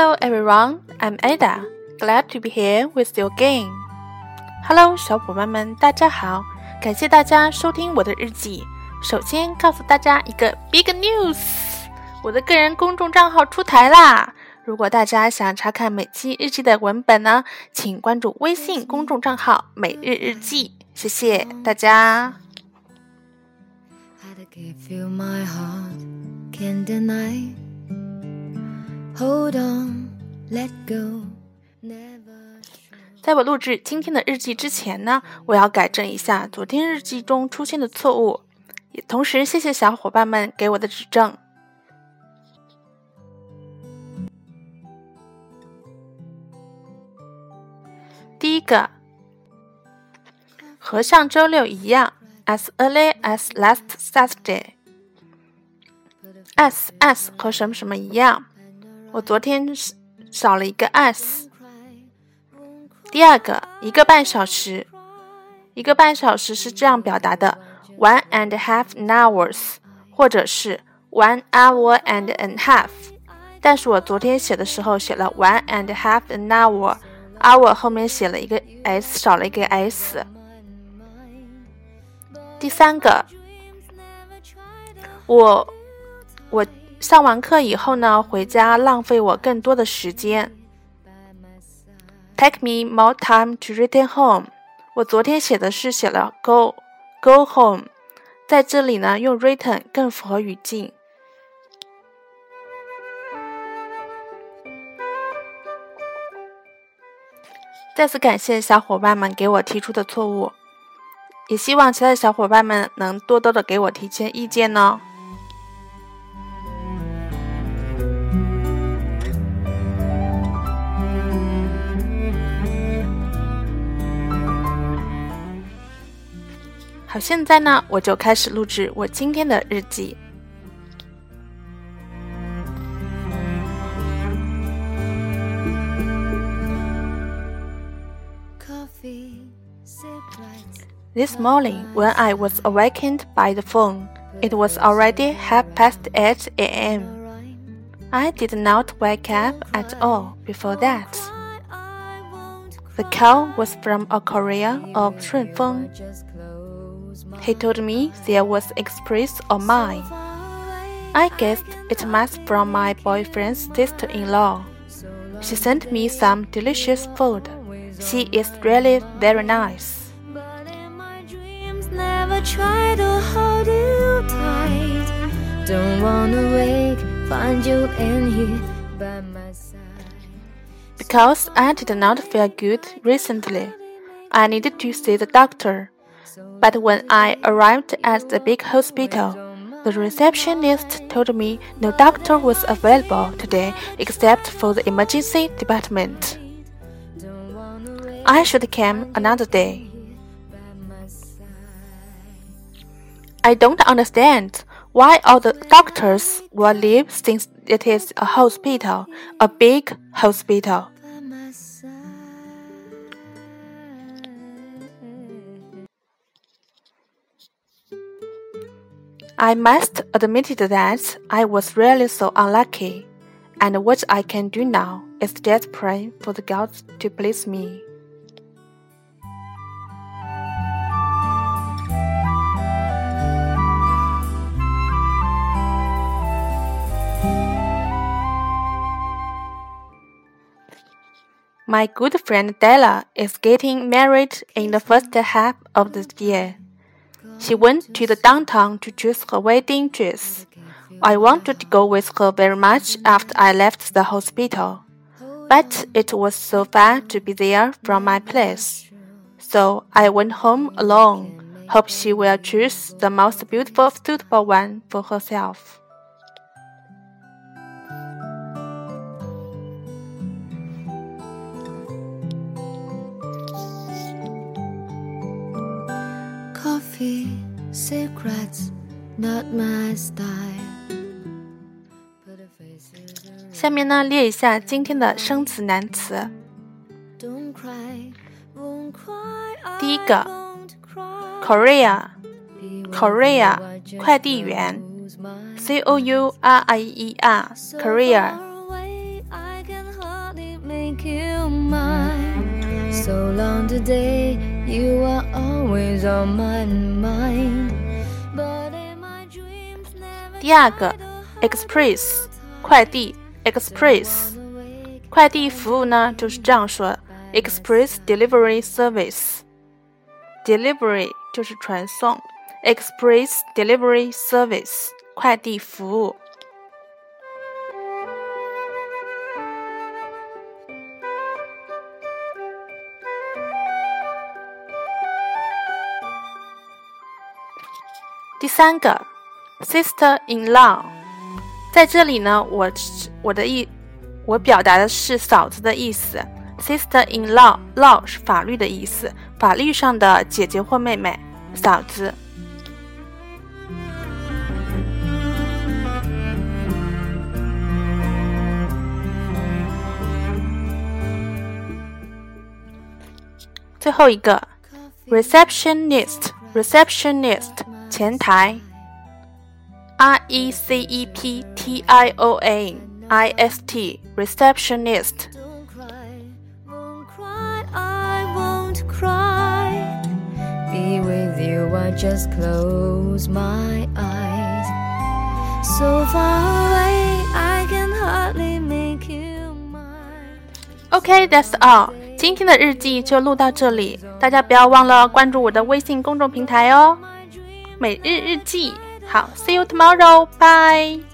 Hello everyone, I'm Ada. Glad to be here with you again. Hello，小伙伴们，大家好！感谢大家收听我的日记。首先告诉大家一个 big news，我的个人公众账号出台啦！如果大家想查看每期日记的文本呢，请关注微信公众账号“每日日记”。谢谢大家。Hold on, let go, never 在我录制今天的日记之前呢，我要改正一下昨天日记中出现的错误，也同时谢谢小伙伴们给我的指正。第一个，和上周六一样，as early as last Saturday。as as 和什么什么一样，我昨天少了一个 s。第二个，一个半小时，一个半小时是这样表达的：one and a half hours，或者是 one hour and a half。但是我昨天写的时候写了 one and a half an hour，hour 后面写了一个 s，少了一个 s。第三个，我我上完课以后呢，回家浪费我更多的时间。Take me more time to return home。我昨天写的是写了 go go home，在这里呢用 return 更符合语境。再次感谢小伙伴们给我提出的错误，也希望其他的小伙伴们能多多的给我提些意见呢。好，现在呢，我就开始录制我今天的日记。This morning, when I was awakened by the phone, it was already half past 8 a.m. I did not wake up at all before that. The call was from a courier of Shunfeng. he told me there was express of mine. I guessed it must from my boyfriend's sister-in-law. She sent me some delicious food. She is really very nice. Because I did not feel good recently, I needed to see the doctor. But when I arrived at the big hospital, the receptionist told me no doctor was available today except for the emergency department. I should come another day. I don't understand why all the doctors will leave since it is a hospital, a big hospital. I must admit that I was really so unlucky, and what I can do now is just pray for the gods to please me. My good friend Della is getting married in the first half of the year. She went to the downtown to choose her wedding dress. I wanted to go with her very much after I left the hospital, but it was so far to be there from my place. So I went home alone. Hope she will choose the most beautiful, suitable one for herself. not my style. 下面呢，列一下今天的生词难词。第一个，Korea，Korea，快递员，C O U R I E R，Korea。So long today, you are always on my mind. But in my dreams, never 第二个，express 快递，express 快递服务呢就是这样说，express delivery service。delivery 就是传送，express delivery service 快递服务。 三个，sister in law，在这里呢，我我的意，我表达的是嫂子的意思。sister in law，law 是法律的意思，法律上的姐姐或妹妹，嫂子。最后一个，receptionist，receptionist 前台，r e c e p t i o n i s t receptionist。 Don't cry, won't cry, I won't cry. Be with you, I just close my eyes. So far away, I can hardly make you mine. OK，that's、all。今天的日记就录到这里，大家不要忘了关注我的微信公众平台哦， 每日日记。好，see you tomorrow，bye。